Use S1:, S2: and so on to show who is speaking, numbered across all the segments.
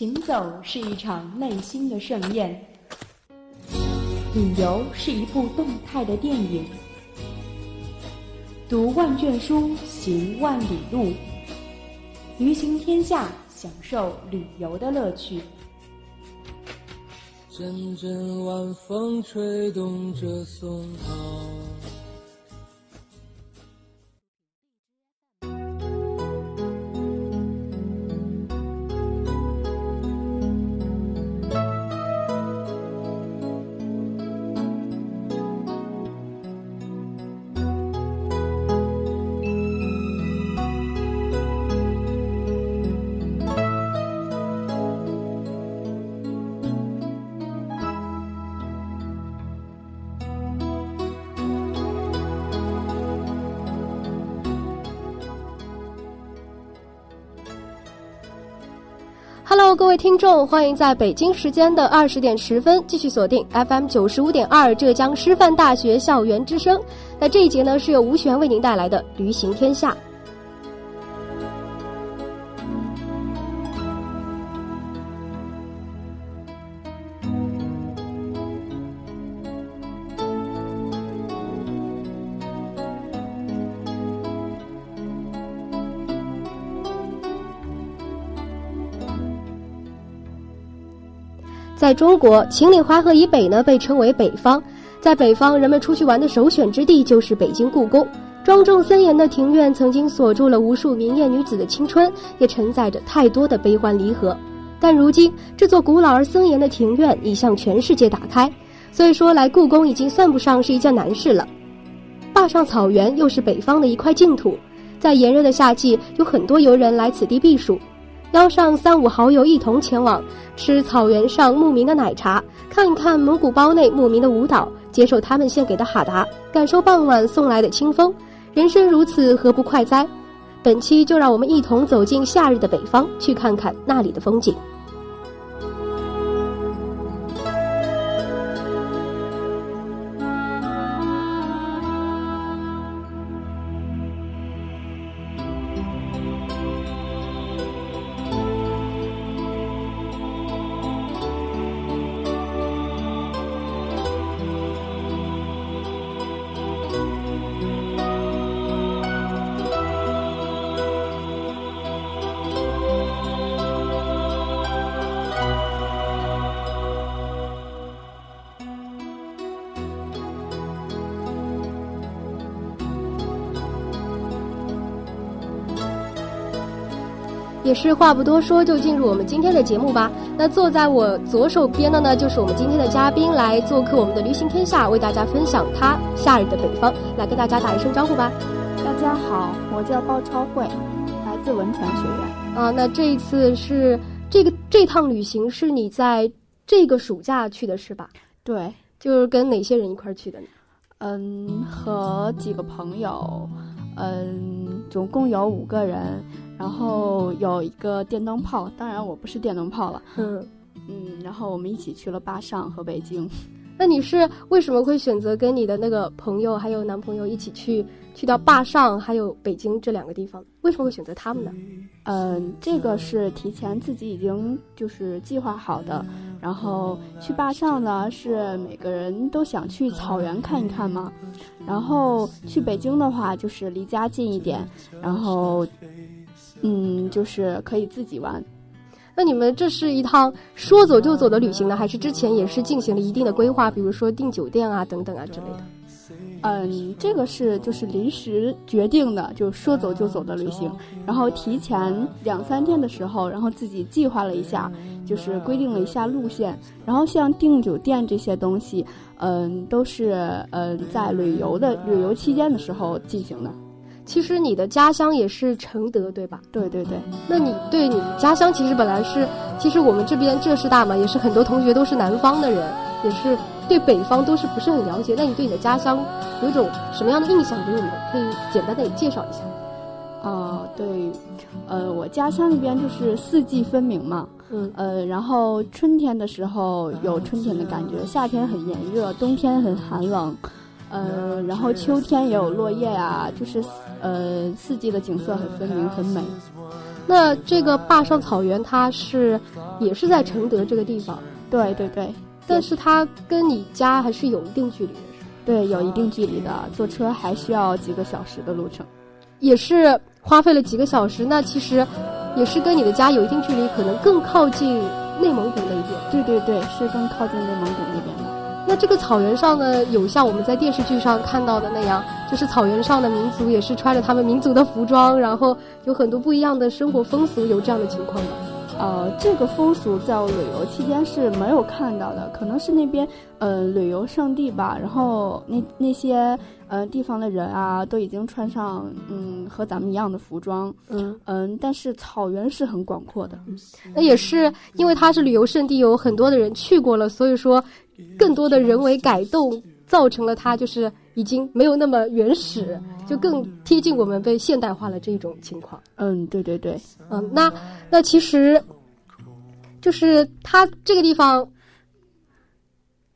S1: 行走是一场内心的盛宴，旅游是一部动态的电影。读万卷书，行万里路，旅行天下，享受旅游的乐趣。阵阵晚风吹动着松涛。
S2: 各位听众，欢迎在北京时间的二十点十分继续锁定 FM 九十五点二浙江师范大学校园之声。那这一节呢，是由吴璇为您带来的《驴行天下》。在中国，秦岭淮河以北呢被称为北方。在北方，人们出去玩的首选之地就是北京故宫。庄重森严的庭院曾经锁住了无数明艳女子的青春，也承载着太多的悲欢离合。但如今，这座古老而森严的庭院已向全世界打开，所以说来故宫已经算不上是一件难事了。坝上草原又是北方的一块净土，在炎热的夏季，有很多游人来此地避暑。邀上三五好友一同前往，吃草原上牧民的奶茶，看一看蒙古包内牧民的舞蹈，接受他们献给的哈达，感受傍晚送来的清风。人生如此，何不快哉？本期就让我们一同走进夏日的北方，去看看那里的风景。也是话不多说，就进入我们今天的节目吧。那坐在我左手边的呢，就是我们今天的嘉宾来做客我们的旅行天下，为大家分享他夏日的北方。来跟大家打一声招呼吧。
S3: 大家好，我叫包超慧，来自文传学院。
S2: 啊，那这一次是这个这趟旅行是你在这个暑假去的是吧？
S3: 对，
S2: 就是跟哪些人一块去的呢？
S3: 嗯，和几个朋友，嗯，总共有五个人。然后有一个电灯泡，当然我不是电灯泡了。嗯 嗯，然后我们一起去了坝上和北京。
S2: 那你是为什么会选择跟你的那个朋友还有男朋友一起去去到坝上还有北京这两个地方？为什么会选择他们呢？
S3: 嗯，这个是提前自己已经就是计划好的。然后去坝上呢，是每个人都想去草原看一看嘛。然后去北京的话，就是离家近一点。然后。嗯，就是可以自己玩。
S2: 那你们这是一趟说走就走的旅行呢，还是之前也是进行了一定的规划，比如说订酒店啊等等啊之类的？
S3: 嗯，这个是就是临时决定的，就说走就走的旅行。然后提前两三天的时候，然后自己计划了一下，就是规定了一下路线。然后像订酒店这些东西，嗯，都是嗯在旅游的旅游期间的时候进行的。
S2: 其实你的家乡也是承德，对吧？
S3: 对对对。
S2: 那你对你家乡其实本来是，其实我们这边浙师大嘛，也是很多同学都是南方的人，也是对北方都是不是很了解。那你对你的家乡有一种什么样的印象？给我们可以简单的介绍一下。
S3: 啊，对，呃，我家乡那边就是四季分明嘛，嗯，呃，然后春天的时候有春天的感觉，夏天很炎热，冬天很寒冷。呃，然后秋天也有落叶呀，就是呃四季的景色很分明，很美。
S2: 那这个坝上草原，它是也是在承德这个地方，
S3: 对对对，
S2: 但是它跟你家还是有一定距离的，是
S3: 对，有一定距离的，坐车还需要几个小时的路程，
S2: 也是花费了几个小时。那其实也是跟你的家有一定距离，可能更靠近内蒙古那一边。
S3: 对对对，是更靠近内蒙古那边的。
S2: 那这个草原上呢，有像我们在电视剧上看到的那样，就是草原上的民族也是穿着他们民族的服装，然后有很多不一样的生活风俗，有这样的情况吗？
S3: 呃，这个风俗在我旅游期间是没有看到的，可能是那边呃旅游胜地吧，然后那那些呃地方的人啊，都已经穿上嗯和咱们一样的服装，
S2: 嗯
S3: 嗯，但是草原是很广阔的，
S2: 那也是因为它是旅游胜地，有很多的人去过了，所以说。更多的人为改动造成了它就是已经没有那么原始，就更贴近我们被现代化了这种情况。
S3: 嗯，对对对，
S2: 嗯，那那其实就是它这个地方，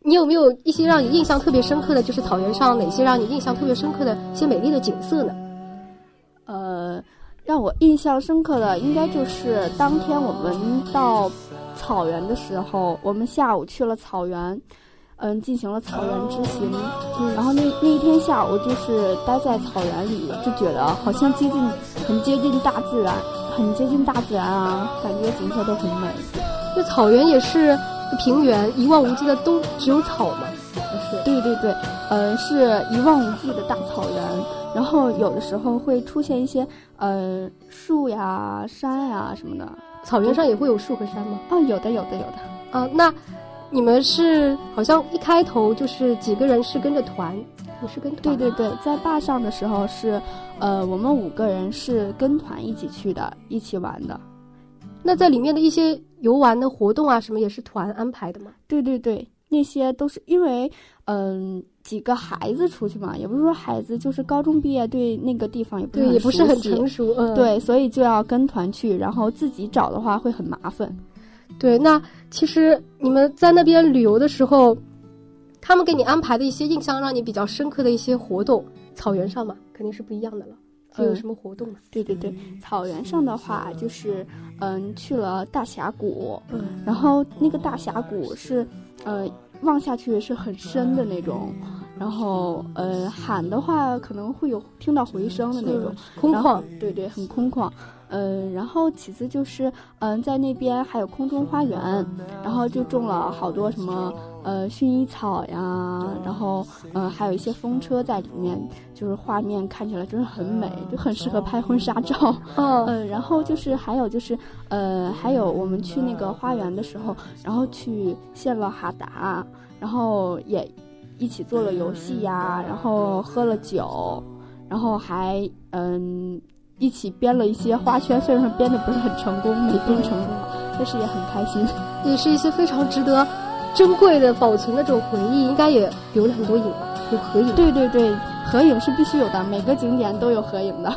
S2: 你有没有一些让你印象特别深刻的就是草原上哪些让你印象特别深刻的一些美丽的景色呢？
S3: 呃，让我印象深刻的应该就是当天我们到。草原的时候，我们下午去了草原，嗯，进行了草原之行。然后那那一天下午就是待在草原里，就觉得好像接近，很接近大自然，很接近大自然啊，感觉景色都很美。
S2: 那草原也是平原，一望无际的都只有草吗？
S3: 是？对对对，嗯，是一望无际的大草原。然后有的时候会出现一些呃树呀、山呀什么的。
S2: 草原上也会有树和山吗？
S3: 哦，有的，有的，有的。
S2: 啊，那你们是好像一开头就是几个人是跟着团，你是跟团？
S3: 对对对，在坝上的时候是，呃，我们五个人是跟团一起去的，一起玩的。
S2: 那在里面的一些游玩的活动啊，什么也是团安排的吗？
S3: 对对对，那些都是因为，嗯。几个孩子出去嘛，也不是说孩子，就是高中毕业，对那个地方也不是
S2: 也不是很成熟，嗯，
S3: 对，所以就要跟团去，然后自己找的话会很麻烦。
S2: 对，那其实你们在那边旅游的时候，他们给你安排的一些印象让你比较深刻的一些活动，草原上嘛，肯定是不一样的了。有什么活动？
S3: 对对对，草原上的话就是嗯，去了大峡谷，
S2: 嗯，
S3: 然后那个大峡谷是呃。望下去是很深的那种，然后呃喊的话可能会有听到回声的那种，
S2: 空旷，
S3: 对对，很空旷。嗯，然后其次就是嗯在那边还有空中花园，然后就种了好多什么呃薰衣草呀，然后嗯还有一些风车在里面，就是画面看起来真的很美，就很适合拍婚纱照。嗯，然后就是还有就是呃还有我们去那个花园的时候，然后去献了哈达。然后也一起做了游戏呀，然后喝了酒，然后还嗯一起编了一些花圈，虽然说编的不是很成功，没编成功，但是也很开心，
S2: 也是一些非常值得珍贵的保存的这种回忆，应该也留了很多影吧，有合影。
S3: 对对对，合影是必须有的，每个景点都有合影的。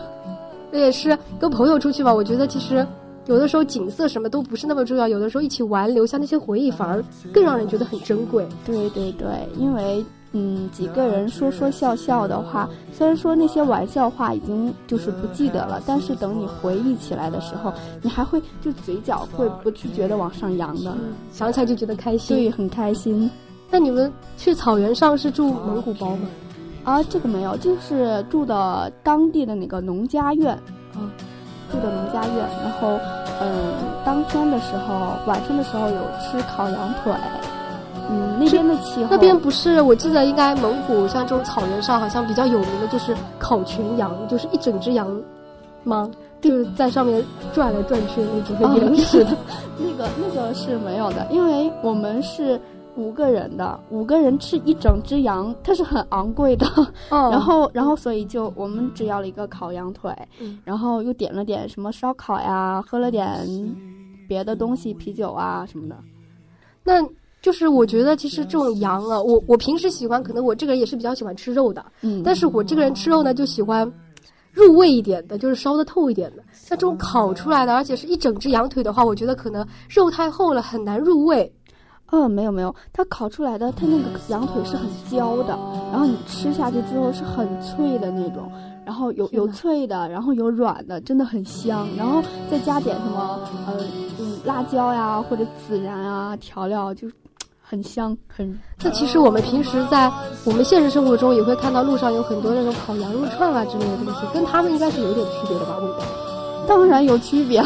S2: 那也是跟朋友出去吧，我觉得其实。有的时候景色什么都不是那么重要，有的时候一起玩，留下那些回忆反而更让人觉得很珍贵。
S3: 对对对，因为嗯几个人说说笑笑的话，虽然说那些玩笑话已经就是不记得了，但是等你回忆起来的时候，你还会就嘴角会不自觉的往上扬的，
S2: 想起来就觉得开心。
S3: 对，很开心。
S2: 那你们去草原上是住蒙古包吗？
S3: 啊，这个没有，就是住的当地的那个农家院。
S2: 嗯。
S3: 住的农家院，然后，嗯，当天的时候，晚上的时候有吃烤羊腿，嗯，那边的气候，
S2: 那边不是，我记得应该蒙古像这种草原上好像比较有名的就是烤全羊，就是一整只羊吗？就是在上面转来转去的那种很原始的，
S3: 那个 那个是没有的，因为我们是。五个人的五个人吃一整只羊，它是很昂贵的。
S2: 哦，
S3: 然后然后所以就我们只要了一个烤羊腿，然后又点了点什么烧烤呀，喝了点别的东西，啤酒啊什么的。
S2: 那就是我觉得其实这种羊啊，我我平时喜欢，可能我这个人也是比较喜欢吃肉的。
S3: 嗯，
S2: 但是我这个人吃肉呢，就喜欢入味一点的，就是烧的透一点的。像这种烤出来的，而且是一整只羊腿的话，我觉得可能肉太厚了，很难入味。
S3: 嗯，没有没有，它烤出来的，它那个羊腿是很焦的，然后你吃下去之后是很脆的那种，然后有有脆的，然后有软的，真的很香。然后再加点什么呃嗯辣椒呀或者孜然啊调料，就很香很。
S2: 那其实我们平时在我们现实生活中也会看到路上有很多那种烤羊肉串啊之类的东西，跟他们应该是有点区别的吧？味道？
S3: 当然有区别，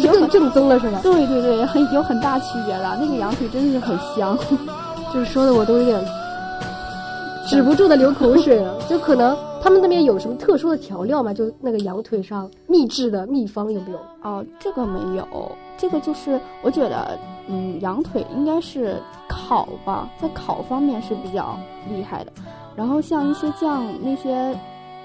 S2: 就更正宗了是吧？
S3: 对对对，很有很大区别的。那个羊腿真的是很香，
S2: 就是说的我都有点。止不住的流口水了，就可能他们那边有什么特殊的调料吗？就那个羊腿上秘制的秘方有没有？
S3: 哦，这个没有，这个就是我觉得，嗯，羊腿应该是烤吧，在烤方面是比较厉害的。然后像一些酱那些，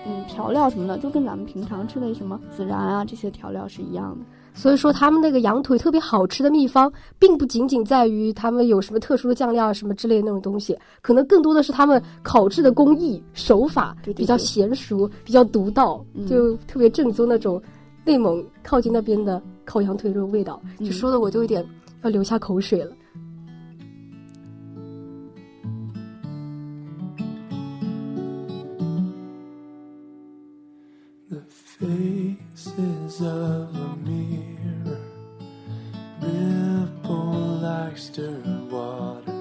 S3: 嗯，调料什么的，就跟咱们平常吃的什么孜然啊这些调料是一样的。
S2: 所以说，他们那个羊腿特别好吃的秘方，并不仅仅在于他们有什么特殊的酱料什么之类的那种东西，可能更多的是他们烤制的工艺手法比较娴熟，比较独到，就特别正宗那种内蒙靠近那边的烤羊腿肉味道，就说的我就有点要流下口水了。
S4: faces of a mirror ripple like stirred water.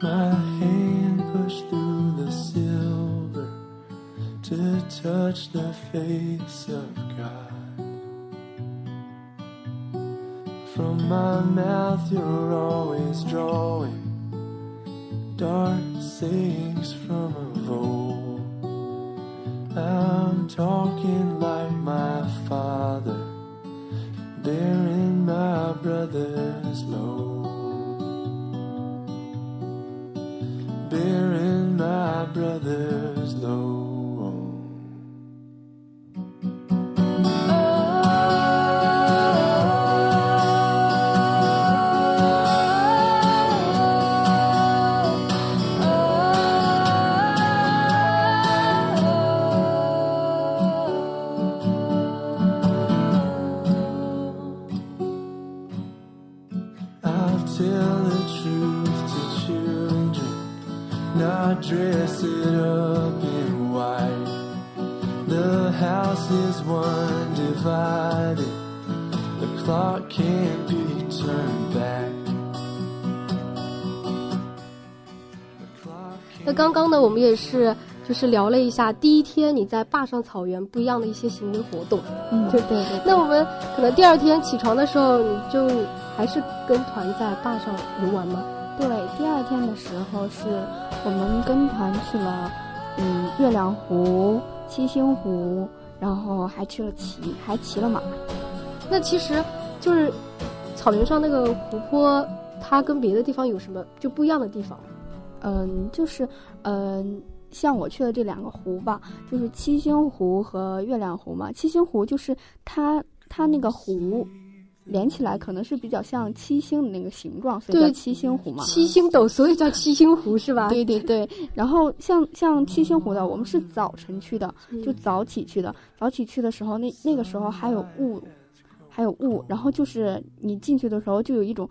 S4: My hand pushed through the silver to touch the face of God. From my mouth, you're always drawing dark one divided. The clock can't be turned back.
S2: 那刚刚呢，我们也是就是聊了一下第一天你在坝上草原不一样的一些行为活动，
S3: 嗯，对对对。
S2: 那我们可能第二天起床的时候，你就还是跟团在坝上游玩吗？
S3: 对，第二天的时候是我们跟团去了，嗯，月亮湖、七星湖，然后还去了骑，还骑了马。
S2: 那其实就是草原上那个湖泊，它跟别的地方有什么就不一样的地方？
S3: 嗯，就是嗯，像我去的这两个湖吧，就是七星湖和月亮湖嘛。七星湖就是它，它那个湖。连起来可能是比较像七星的那个形状，所以叫七星湖嘛。
S2: 七星斗，所以叫七星湖是吧？
S3: 对对对。然后像像七星湖的，我们是早晨去的，就早起去的。早起去的时候，那那个时候还有雾，还有雾。然后就是你进去的时候，就有一种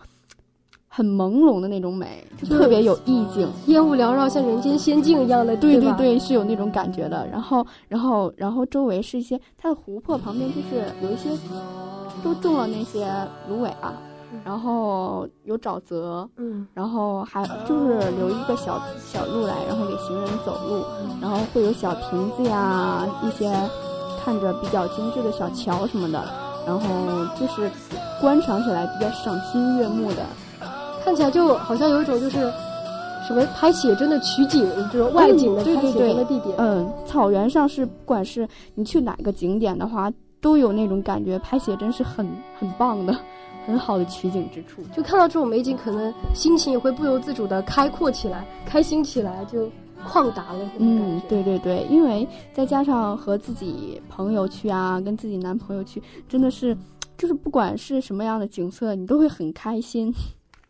S3: 很朦胧的那种美，就特别有意境，
S2: 烟雾缭绕，像人间仙境一样的，
S3: 对对对，是有那种感觉的。然后然后然后周围是一些它的湖泊旁边就是有一些。都种了那些芦苇啊，然后有沼泽，嗯，然后还就是留一个小小路来，然后给行人走路，然后会有小亭子呀，一些看着比较精致的小桥什么的，然后就是观赏起来比较赏心悦目的，
S2: 看起来就好像有一种就是什么拍写真的取景，这种外景的拍写真的地点。
S3: 嗯，草原上是不管是你去哪个景点的话。都有那种感觉，拍写真是很很棒的，很好的取景之处。
S2: 就看到这种美景，可能心情也会不由自主的开阔起来，开心起来，就旷达了。
S3: 嗯，对对对，因为再加上和自己朋友去啊，跟自己男朋友去，真的是，就是不管是什么样的景色，你都会很开心。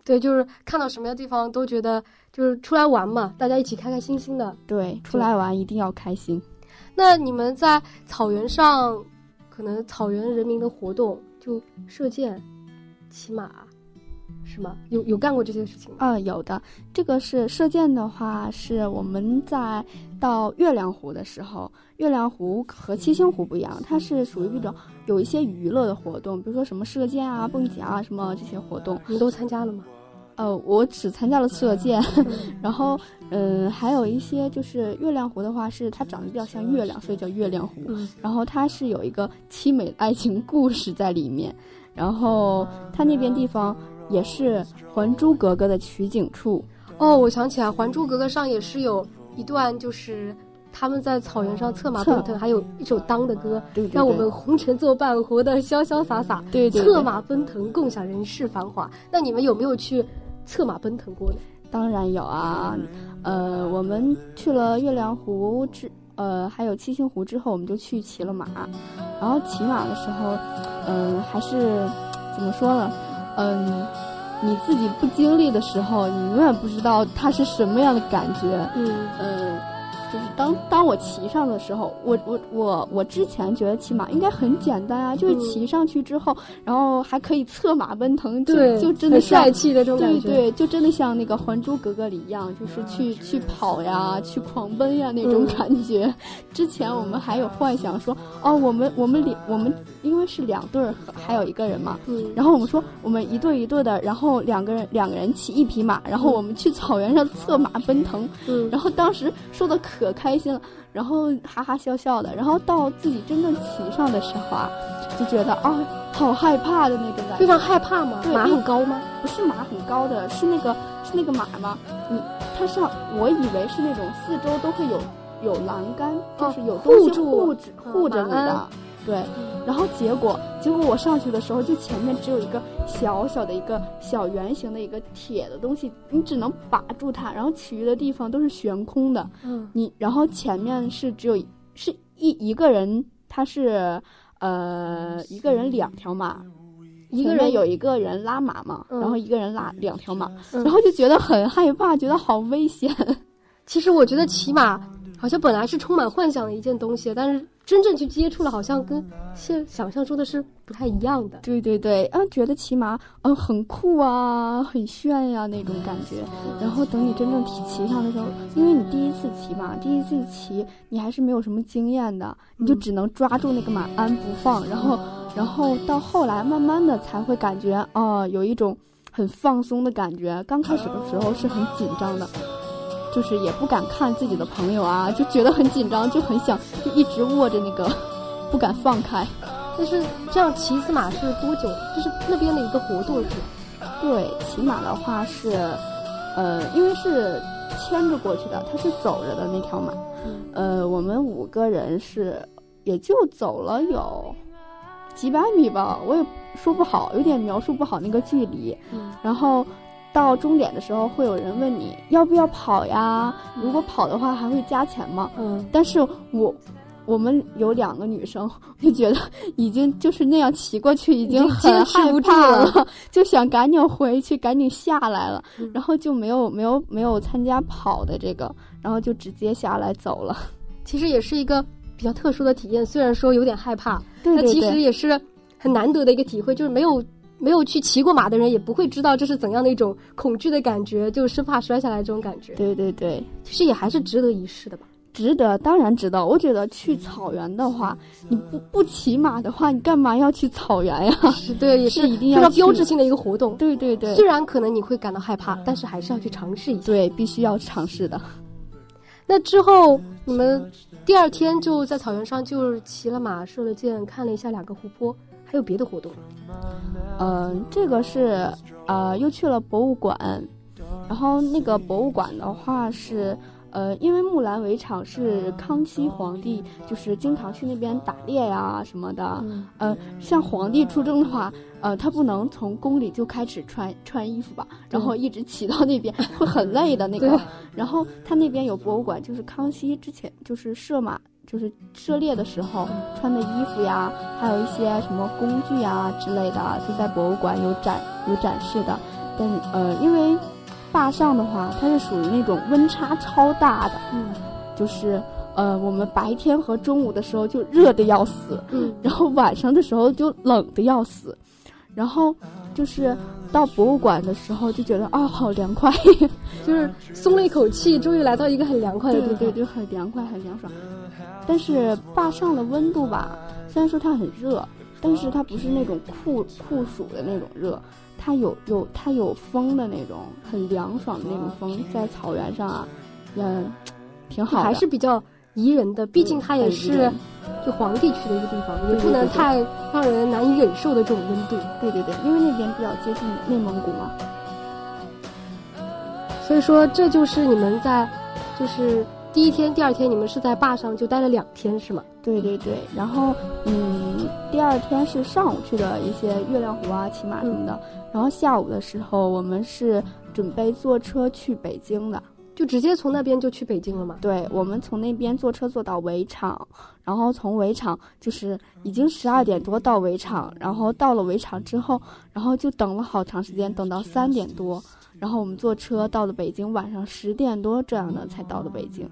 S2: 对，就是看到什么样的地方都觉得，就是出来玩嘛，大家一起开开心心的。
S3: 对，出来玩一定要开心。
S2: 那你们在草原上？可能草原人民的活动就射箭、骑马，是吗？有有干过这些事情吗？
S3: 啊、有的。这个是射箭的话，是我们在到月亮湖的时候，月亮湖和七星湖不一样，它是属于一种有一些娱乐的活动，比如说什么射箭啊、蹦极啊什么这些活动。
S2: 你都参加了吗？
S3: 呃，我只参加了射箭，然后嗯、还有一些就是月亮湖的话，是它长得比较像月亮，所以叫月亮湖。
S2: 嗯
S3: 然后它是有一个凄美的爱情故事在里面，然后它那边地方也是《还珠格格》的取景处。
S2: 哦，我想起来，《还珠格格》上也是有一段，就是他们在草原上策马奔腾，还有一首当的歌，
S3: 对对对
S2: 让我们红尘作伴，活得潇潇洒洒，
S3: 对对对
S2: 策马奔腾，共享人世繁华。那你们有没有去策马奔腾过呢？
S3: 当然有啊，呃，我们去了月亮湖之，呃，还有七星湖之后，我们就去骑了马。然后骑马的时候，嗯、还是怎么说呢？嗯、你自己不经历的时候，你永远不知道它是什么样的感觉。
S2: 嗯
S3: 嗯，就是当当我骑上的时候，我我我我之前觉得骑马应该很简单啊，就是
S2: 嗯
S3: 骑上去之后，然后还可以策马奔腾，就
S2: 对，
S3: 就真的
S2: 帅气的这种感觉。
S3: 对对，就真的像那个《还珠格格》里一样，就是去去跑呀，去狂奔呀那种
S2: 嗯。
S3: 感觉。之前我们还有幻想说，哦，我们我们两我们因为是两对儿，还有一个人嘛，
S2: 嗯，
S3: 然后我们说我们一对一对的，然后两个人两个人骑一匹马，然后我们去草原上策马奔腾，
S2: 嗯。
S3: 然后当时说的可开心了，然后哈哈笑笑的，然后到自己真正骑上的时候啊，就觉得啊、好害怕的那种感觉，
S2: 非常害怕吗？马很高吗？
S3: 不是马很高的，是那个是那个马吗？你它上，我以为是那种四周都会有有栏杆，就是有东西
S2: 护住
S3: 护着
S2: 嗯
S3: 护着你的对。然后结果结果我上去的时候，就前面只有一个小小的一个小圆形的一个铁的东西，你只能把住它，然后其余的地方都是悬空的。
S2: 嗯
S3: 你然后前面是只有是一一个人，他是呃一个人两条马，
S2: 一个人
S3: 有一个人拉马嘛，
S2: 嗯
S3: 然后一个人拉两条马，
S2: 嗯
S3: 然后就觉得很害怕，觉得好危险。
S2: 其实我觉得骑马好像本来是充满幻想的一件东西，但是真正去接触了，好像跟现想象中的是不太一样的。
S3: 对对对，啊，觉得骑马嗯很酷啊，很炫呀、那种感觉。然后等你真正骑骑上的时候，因为你第一次骑马，第一次骑你还是没有什么经验的，你就只能抓住那个马鞍不放，然后然后到后来慢慢的才会感觉啊、有一种很放松的感觉。刚开始的时候是很紧张的。就是也不敢看自己的朋友啊，就觉得很紧张，就很想就一直握着那个，不敢放开。
S2: 但是这样骑一次马是多久？就是那边的一个活动是吗？
S3: 对，骑马的话是，呃，因为是牵着过去的，它是走着的那条马。呃，我们五个人是也就走了有几百米吧，我也说不好，有点描述不好那个距离。
S2: 嗯
S3: 然后到终点的时候，会有人问你要不要跑呀？如果跑的话，还会加钱吗？
S2: 嗯，
S3: 但是我我们有两个女生，就觉得已经就是那样骑过去，已经很害怕
S2: 了
S3: 了，就想赶紧回去，赶紧下来了，
S2: 嗯
S3: 然后就没有没有没有参加跑的这个，然后就直接下来走了。
S2: 其实也是一个比较特殊的体验，虽然说有点害怕，
S3: 对对
S2: 但其实，也是很难得的一个体会，就是没有。没有去骑过马的人也不会知道这是怎样的一种恐惧的感觉，就生怕摔下来这种感觉。
S3: 对对对，
S2: 其实也还是值得一试的吧。
S3: 值得，当然值得。我觉得去草原的话，你不不骑马的话，你干嘛要去草原呀？
S2: 是对，也
S3: 是一定要去
S2: 标志性的一个活动。
S3: 对对对
S2: 虽然可能你会感到害怕，但是还是要去尝试一下。
S3: 对，必须要尝试的。
S2: 那之后，你们第二天就在草原上就是骑了马、射了箭，看了一下两个湖泊，还有别的活动吗？
S3: 嗯，这个是呃，又去了博物馆，然后那个博物馆的话是呃，因为木兰围场是康熙皇帝就是经常去那边打猎呀什么的，
S2: 嗯
S3: 呃，像皇帝出征的话，呃，他不能从宫里就开始穿穿衣服吧，然后一直骑到那边会很累的那个。然后他那边有博物馆，就是康熙之前就是射马。就是涉猎的时候穿的衣服呀，还有一些什么工具呀之类的，就在博物馆有展有展示的。但呃，因为坝上的话，它是属于那种温差超大的，
S2: 嗯
S3: 就是呃，我们白天和中午的时候就热的要死，
S2: 嗯
S3: 然后晚上的时候就冷的要死，然后就是到博物馆的时候就觉得啊、好凉快，
S2: 就是松了一口气，终于来到一个很凉快的地方。
S3: 对对对，就很凉快，很凉爽。但是坝上的温度吧，虽然说它很热，但是它不是那种酷酷暑的那种热，它有有它有风的那种，很凉爽的那种风，在草原上啊，嗯，挺好的。
S2: 还是比较宜人的，毕竟它也是就皇帝去的一个地方，也不能太让人难以忍受的这种温度。
S3: 对对对，因为那边比较接近内蒙古嘛。
S2: 所以说，这就是你们在，就是第一天、第二天，你们是在坝上就待了两天，是吗？
S3: 对对对，然后嗯，第二天是上午去的一些月亮湖啊、骑马什么的，然后下午的时候我们是准备坐车去北京的。
S2: 就直接从那边就去北京了吗？
S3: 对，我们从那边坐车坐到围场，然后从围场就是已经十二点多到围场，然后到了围场之后，然后就等了好长时间，等到三点多，然后我们坐车到了北京，晚上十点多这样的才到的北京。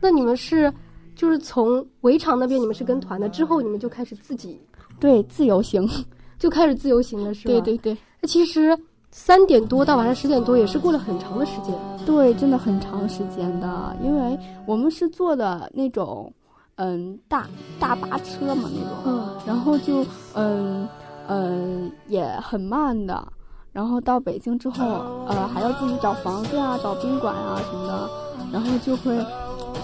S2: 那你们是，就是从围场那边你们是跟团的，之后你们就开始自己
S3: 对，自由行。
S2: 就开始自由行了，是吧？
S3: 对对对
S2: 那其实三点多到晚上十点多也是过了很长的时间。
S3: 对，真的很长时间的，因为我们是坐的那种，嗯，大大巴车嘛那种。
S2: 嗯，
S3: 然后就嗯嗯也很慢的，然后到北京之后，呃还要自己找房子呀、找宾馆啊什么的，然后就会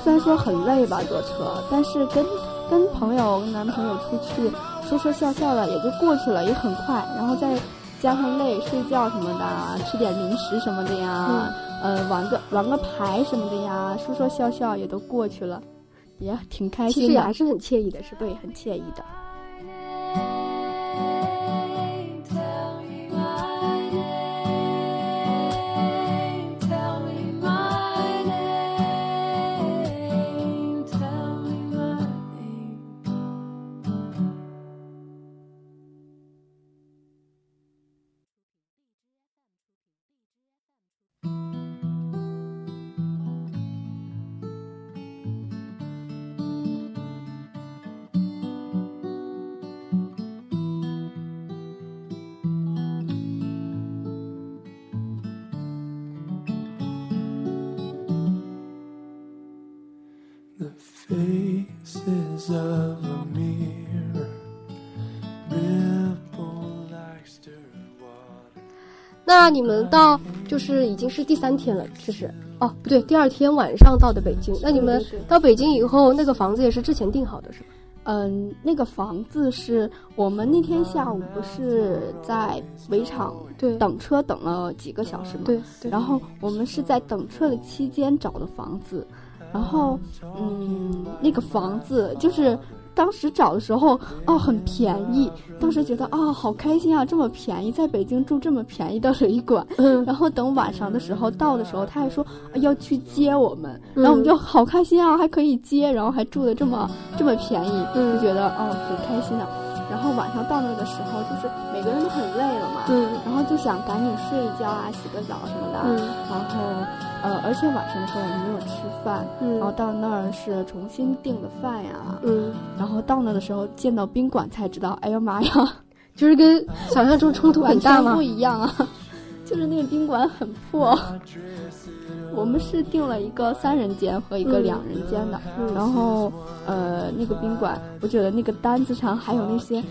S3: 虽然说很累吧坐车，但是跟跟朋友、跟男朋友出去说说笑笑的也就过去了，也很快，然后再加上累睡觉什么的，吃点零食什么的呀，呃玩个玩个牌什么的呀，说说笑笑也都过去了，也挺开心的，
S2: 其实也还是很惬意的，是吧？
S3: 对，很惬意的。
S2: 那你们到就是已经是第三天了，其实哦不对，第二天晚上到的北京。那你们到北京以后，那个房子也是之前订好的，是吧？
S3: 嗯，那个房子是我们那天下午不是在围场
S2: 对
S3: 等车等了几个小时吗？
S2: 对对。
S3: 然后我们是在等车的期间找的房子，然后嗯，那个房子就是当时找的时候哦很便宜，当时觉得啊、好开心啊，这么便宜，在北京住这么便宜的旅馆。
S2: 嗯。
S3: 然后等晚上的时候到的时候，他还说、啊要去接我们，
S2: 嗯。
S3: 然后我们就好开心啊，还可以接，然后还住的这么这么便宜，
S2: 嗯。
S3: 就觉得哦很开心的。然后晚上到那的时候，就是每个人都很累了嘛，
S2: 嗯。
S3: 然后就想赶紧睡一觉啊，洗个澡什么的。
S2: 嗯。
S3: 然后呃，而且晚上的时候我们没有吃饭，然后
S2: 嗯
S3: 到那儿是重新订的饭呀。
S2: 嗯，
S3: 然后到那的时候见到宾馆才知道，哎呀妈呀，
S2: 就是跟想象中冲突很大吗
S3: 不？一样啊！就是那个宾馆很破，我们是订了一个三人间和一个
S2: 嗯
S3: 两人间的，
S2: 嗯
S3: 然后呃，那个宾馆，我觉得那个单子上还有那些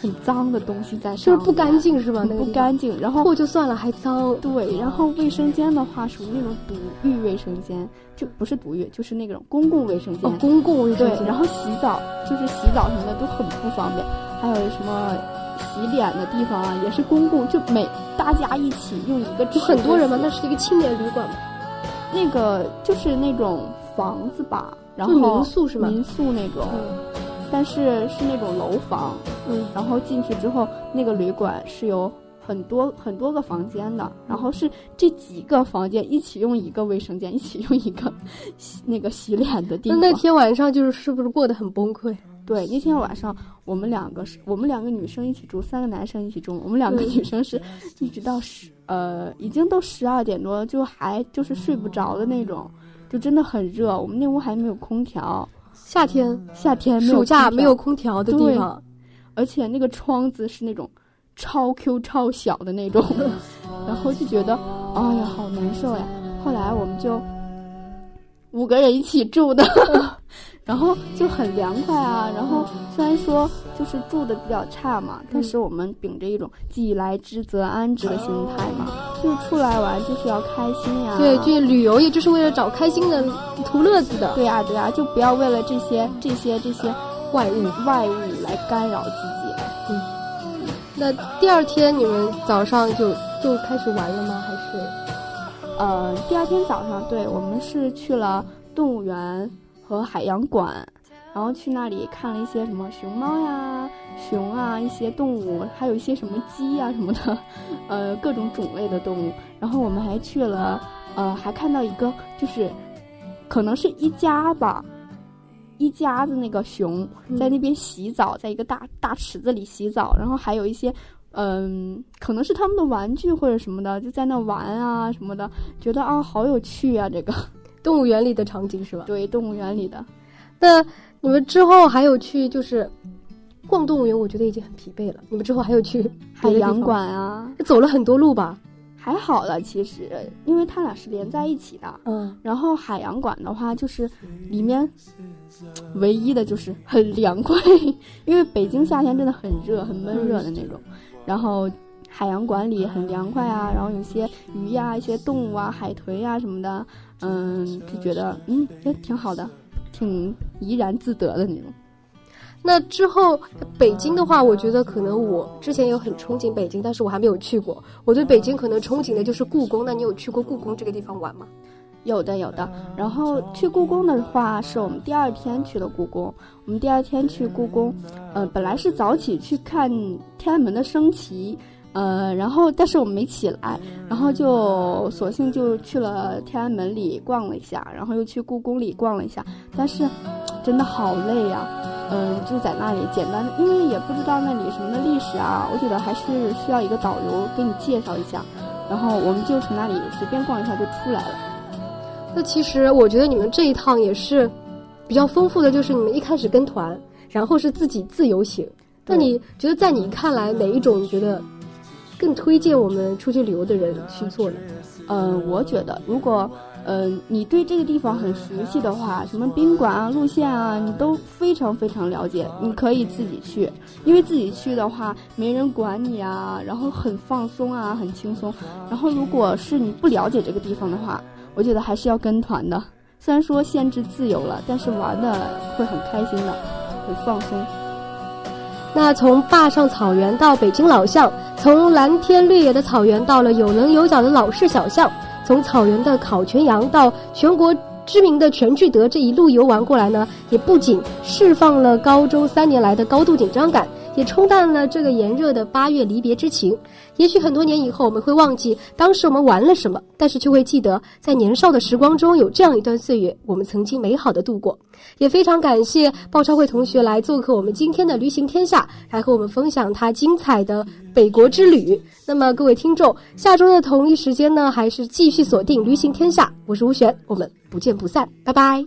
S3: 很脏的东西在上面，
S2: 就是不干净是吧？那个
S3: 不干净，然后
S2: 破就算了，还脏。
S3: 对，然后卫生间的话属于那种独浴卫生间，就不是独浴，就是那种公共卫生间。
S2: 哦，公共卫生
S3: 对，
S2: 间。
S3: 然后洗澡就是洗澡什么的都很不方便，还有什么洗脸的地方啊，也是公共，就每大家一起用一个
S2: 就很多人嘛，那是一个青年旅馆嘛，
S3: 那个就是那种房子吧，然后
S2: 民宿是吗？
S3: 民宿那种，
S2: 嗯
S3: 但是是那种楼房，
S2: 嗯
S3: 然后进去之后，那个旅馆是有很多很多个房间的，然后是这几个房间一起用一个卫生间，一起用一个洗那个洗脸的地方。
S2: 那天晚上就是是不是过得很崩溃？
S3: 对，那天晚上我们两个是，我们两个女生一起住，三个男生一起住。我们两个
S2: 嗯
S3: 女生是一直到十呃，已经都十二点多了，就还就是睡不着的那种，就真的很热。我们那屋还没有空调，
S2: 夏天、
S3: 夏天
S2: 暑假没有空调的地方，
S3: 而且那个窗子是那种超 Q 超小的那种，然后就觉得哎呀好难受呀。后来我们就五个人一起住的，然后就很凉快啊。然后虽然说就是住的比较差嘛，但是我们秉着一种既来之则安之的心态嘛，就是出来玩就是要开心呀。
S2: 对，就旅游也就是为了找开心的、图乐子的。
S3: 对呀、对呀、就不要为了这些这些这些
S2: 外物。
S3: 外物来干扰自己。
S2: 那第二天你们早上就就开始玩了吗？还是
S3: 呃，第二天早上，对我们是去了动物园和海洋馆，然后去那里看了一些什么熊猫呀、熊啊，一些动物，还有一些什么鸡呀什么的，呃，各种种类的动物。然后我们还去了，呃，还看到一个就是，可能是一家吧。一家子那个熊在那边洗澡，在一个大大池子里洗澡，然后还有一些嗯，可能是他们的玩具或者什么的，就在那玩啊什么的，觉得啊好有趣啊，这个
S2: 动物园里的场景是吧？
S3: 对动物园里的，
S2: 那你们之后还有去就是逛动物园，我觉得已经很疲惫了。你们之后还有去
S3: 海洋馆啊，
S2: 走了很多路吧？
S3: 还好了，其实因为它俩是连在一起的。
S2: 嗯，
S3: 然后海洋馆的话，就是里面唯一的就是很凉快，因为北京夏天真的很热，很闷热的那种。然后海洋馆里很凉快啊，然后有些鱼呀、一些动物啊、海豚呀、什么的，嗯，就觉得嗯也挺好的，挺怡然自得的那种。
S2: 那之后北京的话，我觉得可能我之前有很憧憬北京，但是我还没有去过。我对北京可能憧憬的就是故宫。那你有去过故宫这个地方玩吗？
S3: 有的有的，然后去故宫的话，是我们第二天去的故宫。我们第二天去故宫，呃，本来是早起去看天安门的升旗，呃，然后但是我们没起来，然后就索性就去了天安门里逛了一下，然后又去故宫里逛了一下，但是真的好累呀、嗯，就在那里简单的，因为也不知道那里什么的历史啊，我觉得还是需要一个导游给你介绍一下，然后我们就从那里随便逛一下就出来了。
S2: 那其实我觉得你们这一趟也是比较丰富的，就是你们一开始跟团，然后是自己自由行。那你觉得在你看来哪一种你觉得更推荐我们出去旅游的人去做呢？
S3: 嗯，我觉得如果呃你对这个地方很熟悉的话，什么宾馆啊、路线啊，你都非常非常了解，你可以自己去，因为自己去的话没人管你啊，然后很放松啊，很轻松。然后如果是你不了解这个地方的话，我觉得还是要跟团的。虽然说限制自由了，但是玩的会很开心的，很放松。
S2: 那从坝上草原到北京老巷，从蓝天绿野的草原到了有棱有角的老式小巷，从草原的烤全羊到全国知名的全聚德，这一路游玩过来呢，也不仅释放了高中三年来的高度紧张感，也冲淡了这个炎热的八月离别之情。也许很多年以后，我们会忘记当时我们玩了什么，但是却会记得在年少的时光中有这样一段岁月，我们曾经美好的度过。也非常感谢鲍超慧同学来做客我们今天的旅行天下，来和我们分享他精彩的北国之旅。那么各位听众，下周的同一时间呢，还是继续锁定旅行天下，我是吴璇，我们不见不散，拜拜。